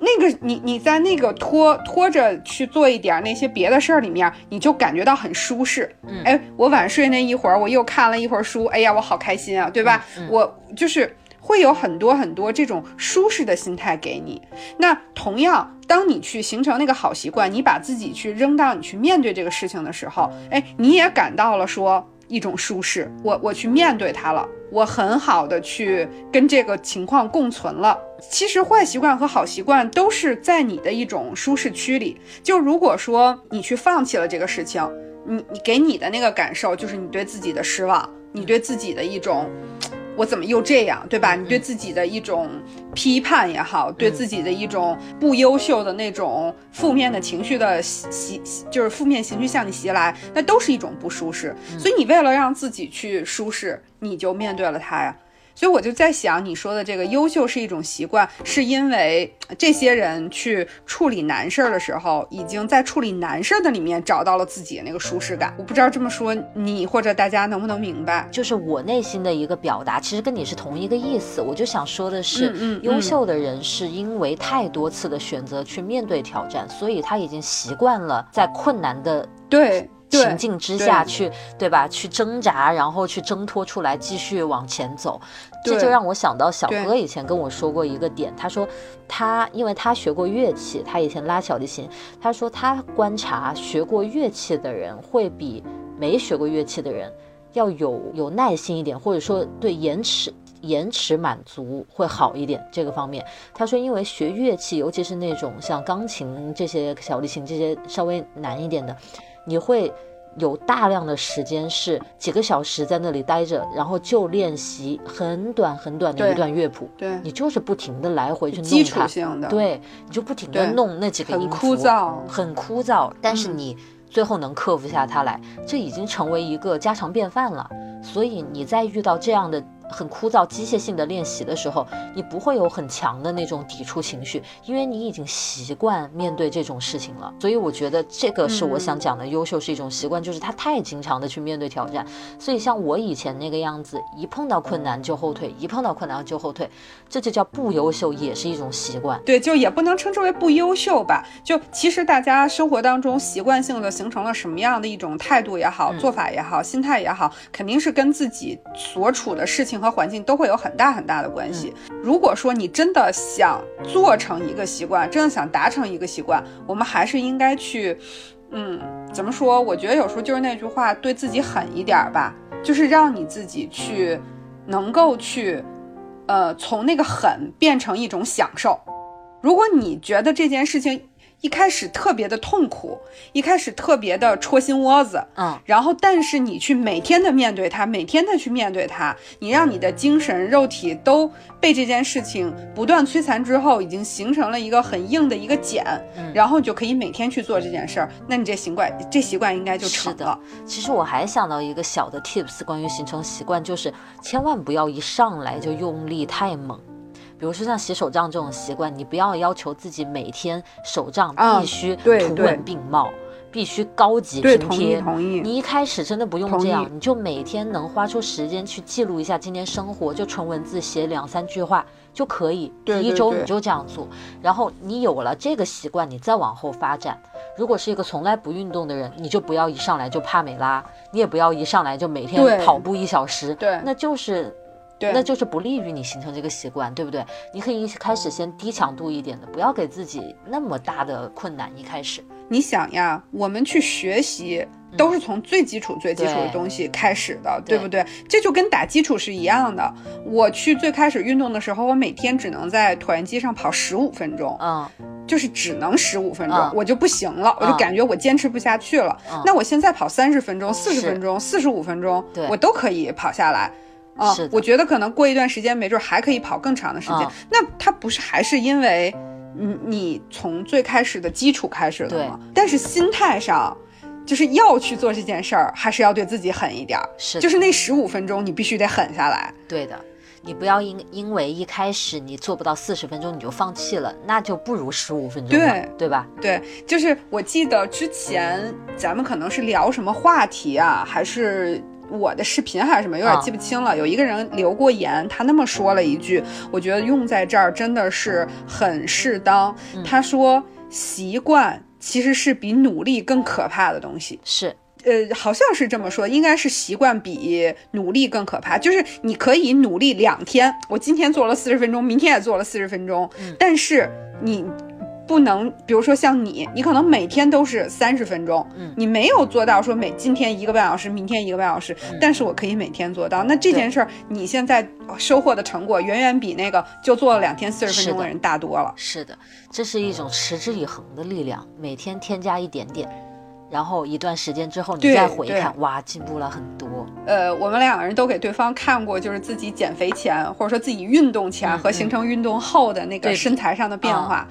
S1: 那个你你在那个拖拖着去做一点那些别的事儿里面，你就感觉到很舒适。嗯，哎，我晚睡那一会儿，我又看了一会儿书，哎呀，我好开心啊，对吧？我就是会有很多很多这种舒适的心态给你。那同样，当你去形成那个好习惯，你把自己去扔到你去面对这个事情的时候，哎，你也感到了说。一种舒适，我我去面对它了，我很好的去跟这个情况共存了。其实坏习惯和好习惯都是在你的一种舒适区里。就如果说你去放弃了这个事情，你你给你的那个感受就是你对自己的失望，你对自己的一种。我怎么又这样，对吧？你对自己的一种批判也好，对自己的一种不优秀的那种负面的情绪的袭，就是负面情绪向你袭来，那都是一种不舒适。所以你为了让自己去舒适，你就面对了它呀。所以我就在想，你说的这个优秀是一种习惯，是因为这些人去处理难事儿的时候，已经在处理难事儿的里面找到了自己的那个舒适感。我不知道这么说你或者大家能不能明白？
S2: 就是我内心的一个表达，其实跟你是同一个意思。我就想说的是，优秀的人是因为太多次的选择去面对挑战，所以他已经习惯了在困难的
S1: 对。
S2: 情境之下去，对吧？去挣扎，然后去挣脱出来，继续往前走。这就让我想到小哥以前跟我说过一个点，他说他因为他学过乐器，他以前拉小提琴，他说他观察学过乐器的人会比没学过乐器的人要有有耐心一点，或者说对延迟延迟满足会好一点。这个方面，他说因为学乐器，尤其是那种像钢琴这些、小提琴这些稍微难一点的。你会有大量的时间是几个小时在那里待着，然后就练习很短很短的一段乐谱。
S1: 对，
S2: 你就是不停的来回去弄它。
S1: 基础性的。
S2: 对，你就不停的弄那几个音
S1: 符。很枯燥，
S2: 很枯燥。但是你最后能克服下它来，这已经成为一个家常便饭了。所以你在遇到这样的。很枯燥、机械性的练习的时候，你不会有很强的那种抵触情绪，因为你已经习惯面对这种事情了。所以我觉得这个是我想讲的，优秀是一种习惯，就是他太经常的去面对挑战。所以像我以前那个样子，一碰到困难就后退，一碰到困难就后退，这就叫不优秀，也是一种习惯。
S1: 对，就也不能称之为不优秀吧。就其实大家生活当中习惯性的形成了什么样的一种态度也好，做法也好，心态也好，肯定是跟自己所处的事情。和环境都会有很大很大的关系。如果说你真的想做成一个习惯，真的想达成一个习惯，我们还是应该去，嗯，怎么说？我觉得有时候就是那句话，对自己狠一点吧，就是让你自己去，能够去，呃，从那个狠变成一种享受。如果你觉得这件事情一开始特别的痛苦，一开始特别的戳心窝子，
S2: 嗯，
S1: 然后但是你去每天的面对它，每天的去面对它，你让你的精神、肉体都被这件事情不断摧残之后，已经形成了一个很硬的一个茧，
S2: 嗯
S1: 然后你就可以每天去做这件事儿，那你这习惯这习惯应该就是成
S2: 的
S1: 了。
S2: 其实我还想到一个小的 tips，关于形成习惯，就是千万不要一上来就用力太猛。比如说像洗手杖这种习惯，你不要要求自己每天手杖
S1: 啊
S2: 必须图文并茂，必须高级
S1: 对，
S2: 拼
S1: 同意
S2: 贴。
S1: 同意。
S2: 你一开始真的不用这样，你就每天能花出时间去记录一下今天生活，就纯文字写两三句话就可以。第一周你就这样做，然后你有了这个习惯，你再往后发展。如果是一个从来不运动的人，你就不要一上来就帕梅拉，你也不要一上来就每天跑步一小时，
S1: 对
S2: 那就是。
S1: 对
S2: 那就是不利于你形成这个习惯，对不对？你可以一开始先低强度一点的，不要给自己那么大的困难。一开始，
S1: 你想呀，我们去学习都是从最基础、最基础的东西开始的，
S2: 对
S1: 对不对？这就跟打基础是一样的。我去最开始运动的时候，我每天只能在椭圆机上跑十五分钟，
S2: 嗯，
S1: 就是只能十五分钟，
S2: 嗯
S1: 我就不行了，我就
S2: 嗯
S1: 感觉我坚持不下去了。
S2: 嗯
S1: 那我现在跑三十分钟、四十分钟、四十五分钟
S2: 对，
S1: 我都可以跑下来。啊
S2: 是的，
S1: 我觉得可能过一段时间，没准还可以跑更长的时间。
S2: 嗯
S1: 那它不是还是因为你你从最开始的基础开始的吗？但是心态上，就是要去做这件事儿，还是要对自己狠一点儿。
S2: 是
S1: 就是那十五分钟，你必须得狠下来。
S2: 对的，你不要因因为一开始你做不到四十分钟你就放弃了，那就不如十五分钟，
S1: 对
S2: 对吧？
S1: 对，就是我记得之前咱们可能是聊什么话题啊，还是我的视频还是什么，有点
S2: 啊
S1: 记不清了。有一个人留过言，他那么说了一句，我觉得用在这儿真的是很适当。
S2: 嗯
S1: 他说，习惯其实是比努力更可怕的东西。
S2: 是，
S1: 呃，好像是这么说，应该是习惯比努力更可怕。就是你可以努力两天，我今天做了四十分钟，明天也做了四十分钟，
S2: 嗯
S1: 但是你不能，比如说像你，你可能每天都是三十分钟，
S2: 嗯
S1: 你没有做到说每今天一个半小时，明天一个半小时，但是我可以每天做到。那这件事儿，你现在收获的成果远远比那个就做了两天四十分钟
S2: 的
S1: 的人大多了。
S2: 是的，这是一种持之以恒的力量，每天添加一点点，然后一段时间之后你再回看，哇，进步了很多。
S1: 呃，我们两个人都给对方看过，就是自己减肥前，或者说自己运动前
S2: 嗯
S1: 和形成运动后的那个身材上的变化。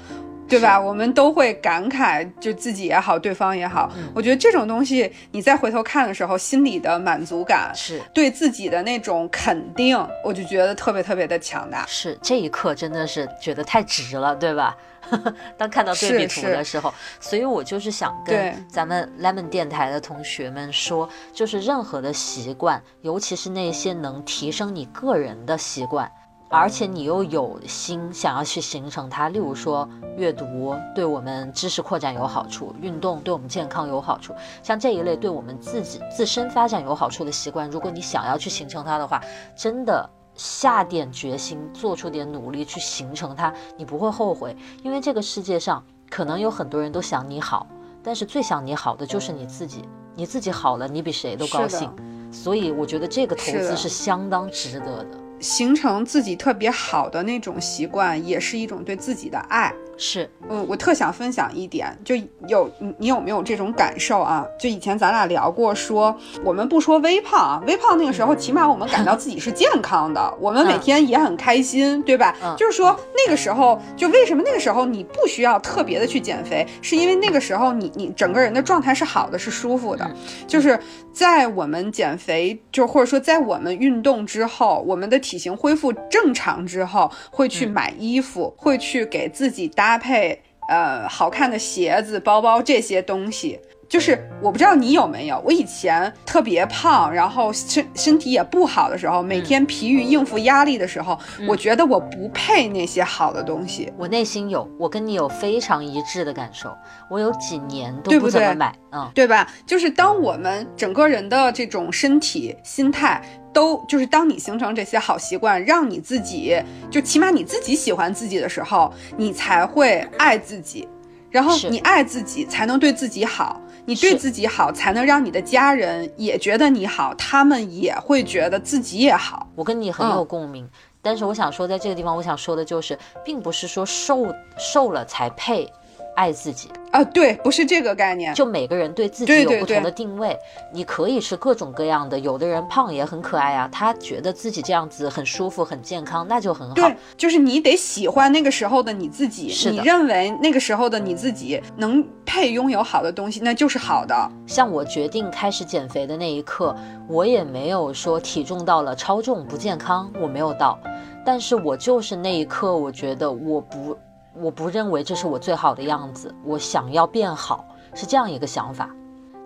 S1: 对吧？我们都会感慨，就自己也好，对方也好。
S2: 嗯
S1: 我觉得这种东西，你再回头看的时候，心里的满足感，
S2: 是
S1: 对自己的那种肯定，我就觉得特别特别的强大。
S2: 是，这一刻真的是觉得太值了，对吧？当看到对比图的时候，所以我就是想跟咱们 Lemon 电台的同学们说，就是任何的习惯，尤其是那些能提升你个人的习惯。而且你又有心想要去形成它，例如说阅读对我们知识扩展有好处，运动对我们健康有好处，像这一类对我们自己自身发展有好处的习惯，如果你想要去形成它的话，真的下点决心，做出点努力去形成它，你不会后悔，因为这个世界上可能有很多人都想你好，但是最想你好的就是你自己，你自己好了，你比谁都高兴，所以我觉得这个投资是相当值得的。
S1: 形成自己特别好的那种习惯，也是一种对自己的爱。
S2: 是，
S1: 嗯，我特想分享一点，就有你你有没有这种感受啊？就以前咱俩聊过说，我们不说微胖啊，微胖那个时候起码我们感到自己是健康的，我们每天也很开心，对吧？
S2: 嗯
S1: 就是说那个时候，就为什么那个时候你不需要特别的去减肥，是因为那个时候你你整个人的状态是好的，是舒服的。
S2: 嗯
S1: 就是在我们减肥，就或者说在我们运动之后，我们的体型恢复正常之后，会去
S2: 嗯
S1: 买衣服，会去给自己搭配呃好看的鞋子、包包这些东西。就是我不知道你有没有，我以前特别胖，然后身身体也不好的时候，
S2: 嗯
S1: 每天疲于应付压力的时候，我觉得我不配那些好的东西。
S2: 我内心有，我跟你有非常一致的感受，我有几年都
S1: 不
S2: 怎么买，嗯，
S1: 对吧？就是当我们整个人的这种身体、心态都，就是当你形成这些好习惯，让你自己就起码你自己喜欢自己的时候，你才会爱自己。然后你爱自己，才能对自己好。你对自己好，才能让你的家人也觉得你好，他们也会觉得自己也好。
S2: 我跟你很
S1: 嗯
S2: 有共鸣。但是我想说，在这个地方，我想说的就是，并不是说瘦瘦了才配爱自己
S1: 啊，对，不是这个概念。
S2: 就每个人对自己有不同的定位，你可以是各种各样的。有的人胖也很可爱啊，他觉得自己这样子很舒服、很健康，那就很好。
S1: 对，就是你得喜欢那个时候的你自己，你认为那个时候的你自己能配拥有好的东西，那就是好的。
S2: 像我决定开始减肥的那一刻，我也没有说体重到了超重不健康，我没有到，但是我就是那一刻，我觉得我不。我不认为这是我最好的样子，我想要变好，是这样一个想法。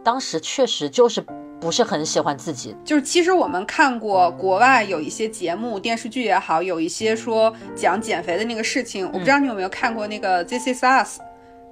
S2: 当时确实就是不是很喜欢自己，
S1: 就是其实我们看过国外有一些节目、电视剧也好，有一些说讲减肥的那个事情。我不知道你有没有看过那个《This Is Us》，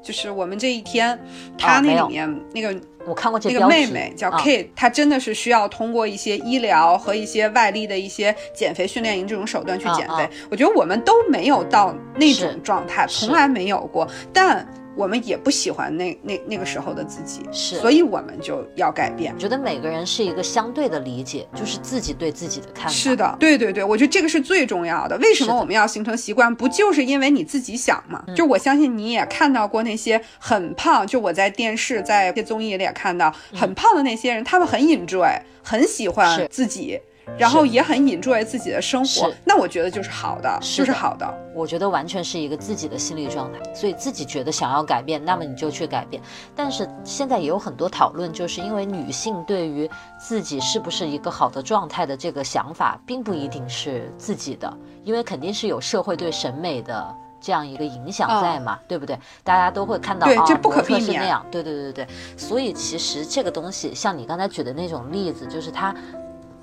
S1: 就是我们这一天，他那里面那个。
S2: 我看过这
S1: 那个妹妹叫 Kate，她真的是需要通过一些医疗和一些外力的一些减肥训练营这种手段去减肥。我觉得我们都没有到那种状态，从来没有过。但我们也不喜欢那那那个时候的自己，
S2: 是，
S1: 所以我们就要改变。
S2: 我觉得每个人是一个相对的理解，就是自己对自己的看法。
S1: 是的，对对对，我觉得这个是最重要的。为什么我们要形成习惯？不就是因为你自己想吗？就我相信你也看到过那些很胖，就我在电视、在一些综艺里也看到很胖的那些人，他们很 enjoy，很喜欢自己。然后也很 enjoy 自己的生活，那我觉得就是好的，就是好的。
S2: 我觉得完全是一个自己的心理状态，所以自己觉得想要改变，那么你就去改变。但是现在也有很多讨论，就是因为女性对于自己是不是一个好的状态的这个想法，并不一定是自己的，因为肯定是有社会对审美的这样一个影响在嘛，对不对？大家都会看到啊，
S1: 不可避免
S2: 是那样，对对对对对。所以其实这个东西，像你刚才举的那种例子，就是它。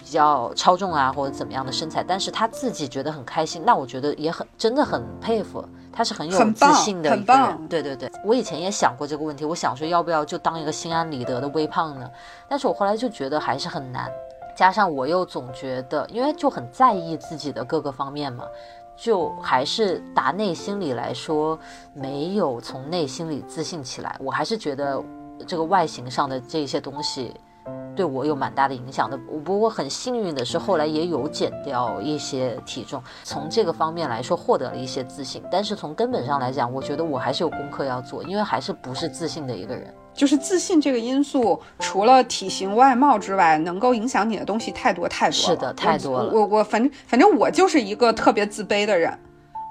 S2: 比较超重啊，或者怎么样的身材，但是他自己觉得很开心，那我觉得也很真的很佩服，他是很有自信的一个人。对对对，我以前也想过这个问题，我想说要不要就当一个心安理得的微胖呢？但是我后来就觉得还是很难，加上我又总觉得，因为就很在意自己的各个方面嘛，就还是打内心里来说，没有从内心里自信起来。我还是觉得这个外形上的这些东西。对我有蛮大的影响的，不过很幸运的是，后来也有减掉一些体重，从这个方面来说获得了一些自信。但是从根本上来讲，我觉得我还是有功课要做，因为还是不是自信的一个人。
S1: 就是自信这个因素，除了体型外貌之外，能够影响你的东西太多太多
S2: 了。是的，太多了。
S1: 我我反正反正我就是一个特别自卑的人。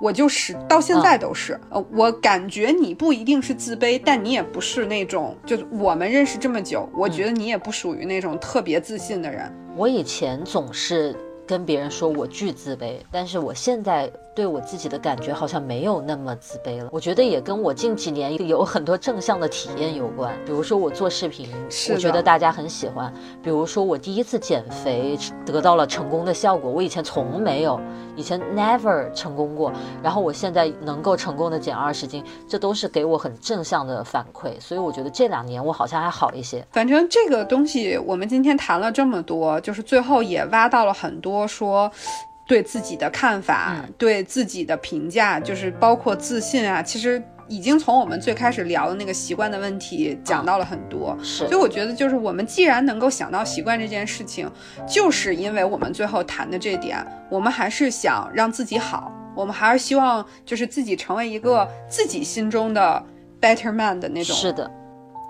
S1: 我就是到现在都是，呃，我感觉你不一定是自卑，但你也不是那种，就是我们认识这么久，我觉得你也不属于那种特别自信的人。
S2: 我以前总是跟别人说我巨自卑，但是我现在。对我自己的感觉好像没有那么自卑了，我觉得也跟我近几年有很多正向的体验有关。比如说我做视频，我觉得大家很喜欢；比如说我第一次减肥得到了成功的效果，我以前从没有，以前 never 成功过。然后我现在能够成功的减二十斤，这都是给我很正向的反馈。所以我觉得这两年我好像还好一些。
S1: 反正这个东西我们今天谈了这么多，就是最后也挖到了很多说。对自己的看法，对自己的评价，就是包括自信啊，其实已经从我们最开始聊的那个习惯的问题讲到了很多。
S2: 是，
S1: 所以我觉得，就是我们既然能够想到习惯这件事情，就是因为我们最后谈的这点，我们还是想让自己好，我们还是希望就是自己成为一个自己心中的 better man 的那种。
S2: 是的，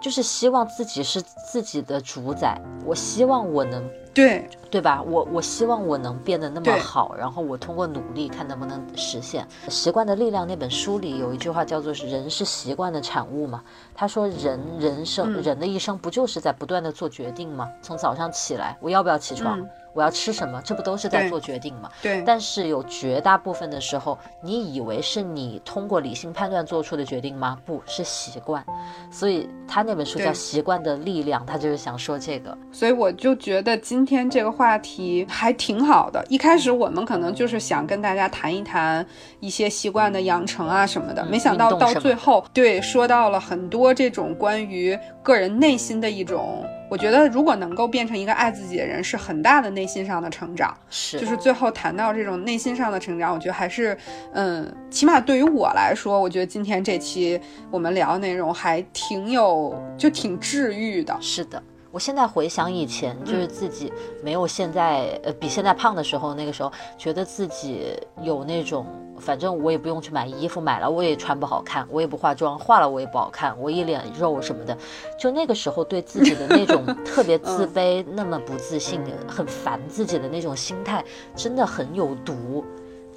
S2: 就是希望自己是自己的主宰。我希望我能。
S1: 对
S2: 对吧？我我希望我能变得那么好，然后我通过努力看能不能实现。《习惯的力量》那本书里有一句话叫做“人是习惯的产物”嘛。他说人人生人的一生不就是在不断的做决定吗？从早上起来，我要不要起床？我要吃什么？这不都是在做决定吗？
S1: 对。
S2: 但是有绝大部分的时候，你以为是你通过理性判断做出的决定吗？不是习惯。所以他那本书叫《习惯的力量》，他就是想说这个。
S1: 所以我就觉得今天这个话题还挺好的。一开始我们可能就是想跟大家谈一谈一些习惯的养成啊什么的，没想到到最后，对，说到了很多这种关于个人内心的一种。我觉得，如果能够变成一个爱自己的人，是很大的内心上的成长。
S2: 是，
S1: 就是最后谈到这种内心上的成长，我觉得还是，嗯，起码对于我来说，我觉得今天这期我们聊的内容还挺有，就挺治愈的。
S2: 是的。我现在回想以前，就是自己没有现在呃比现在胖的时候，那个时候觉得自己有那种，反正我也不用去买衣服，买了我也穿不好看，我也不化妆，化了我也不好看，我一脸肉什么的，就那个时候对自己的那种 特别自卑、那么不自信、很烦自己的那种心态，真的很有毒。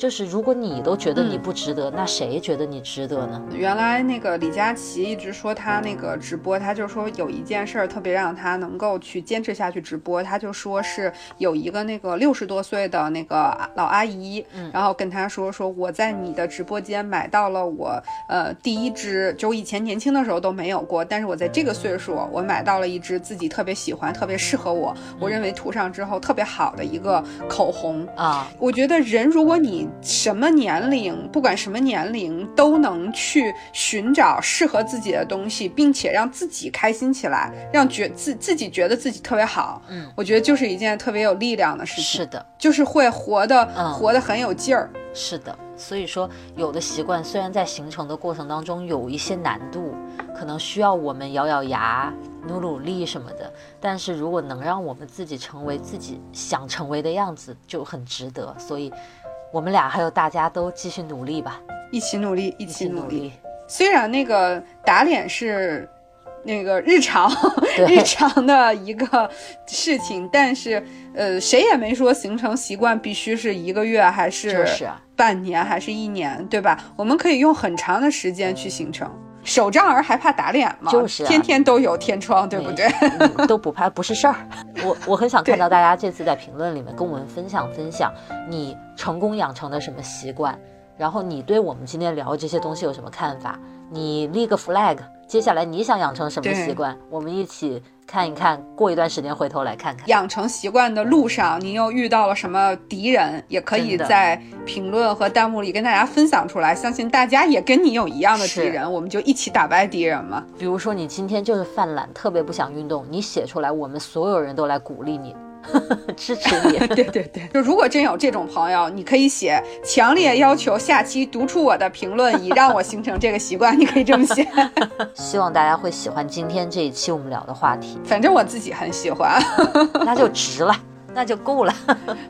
S2: 就是如果你都觉得你不值得，那谁觉得你值得呢？
S1: 原来那个李佳琦一直说他那个直播，他就说有一件事儿特别让他能够去坚持下去直播，他就说是有一个那个六十多岁的那个老阿姨，然后跟他说说我在你的直播间买到了我呃第一支，就我以前年轻的时候都没有过，但是我在这个岁数我买到了一支自己特别喜欢、特别适合我，我认为涂上之后特别好的一个口红
S2: 啊。
S1: 我觉得人如果你什么年龄，不管什么年龄，都能去寻找适合自己的东西，并且让自己开心起来，让觉自自己觉得自己特别好。
S2: 嗯，
S1: 我觉得就是一件特别有力量的事情。
S2: 是的，
S1: 就是会活的，活得很有劲儿。
S2: 是的，所以说有的习惯虽然在形成的过程当中有一些难度，可能需要我们咬咬牙、努努力什么的，但是如果能让我们自己成为自己想成为的样子，就很值得。所以。我们俩还有大家都继续努力吧，
S1: 一起努力，一
S2: 起
S1: 努力。虽然那个打脸是那个日常 日常的一个事情，但是呃，谁也没说形成习惯必须是一个月还是半年还是一年，对吧？我们可以用很长的时间去形成。手账儿还怕打脸吗？
S2: 就是
S1: 天天都有天窗，对不对？
S2: 都不怕，不是事儿。我我很想看到大家这次在评论里面跟我们分享分享你成功养成的什么习惯，然后你对我们今天聊这些东西有什么看法？你立个 flag，接下来你想养成什么习惯？我们一起。看一看，过一段时间回头来看看，
S1: 养成习惯的路上，您又遇到了什么敌人？也可以在评论和弹幕里跟大家分享出来。相信大家也跟你有一样的敌人，我们就一起打败敌人嘛。
S2: 比如说你今天就是犯懒，特别不想运动，你写出来，我们所有人都来鼓励你。支持你，
S1: 对 对对，就如果真有这种朋友，你可以写强烈要求下期读出我的评论，以让我形成这个习惯。你可以这么写。
S2: 希望大家会喜欢今天这一期我们聊的话题。
S1: 反正我自己很喜欢，
S2: 那就值了，那就够了。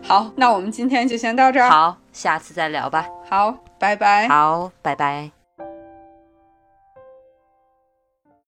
S1: 好，那我们今天就先到这儿。
S2: 好，下次再聊吧。
S1: 好，拜拜。
S2: 好，拜拜。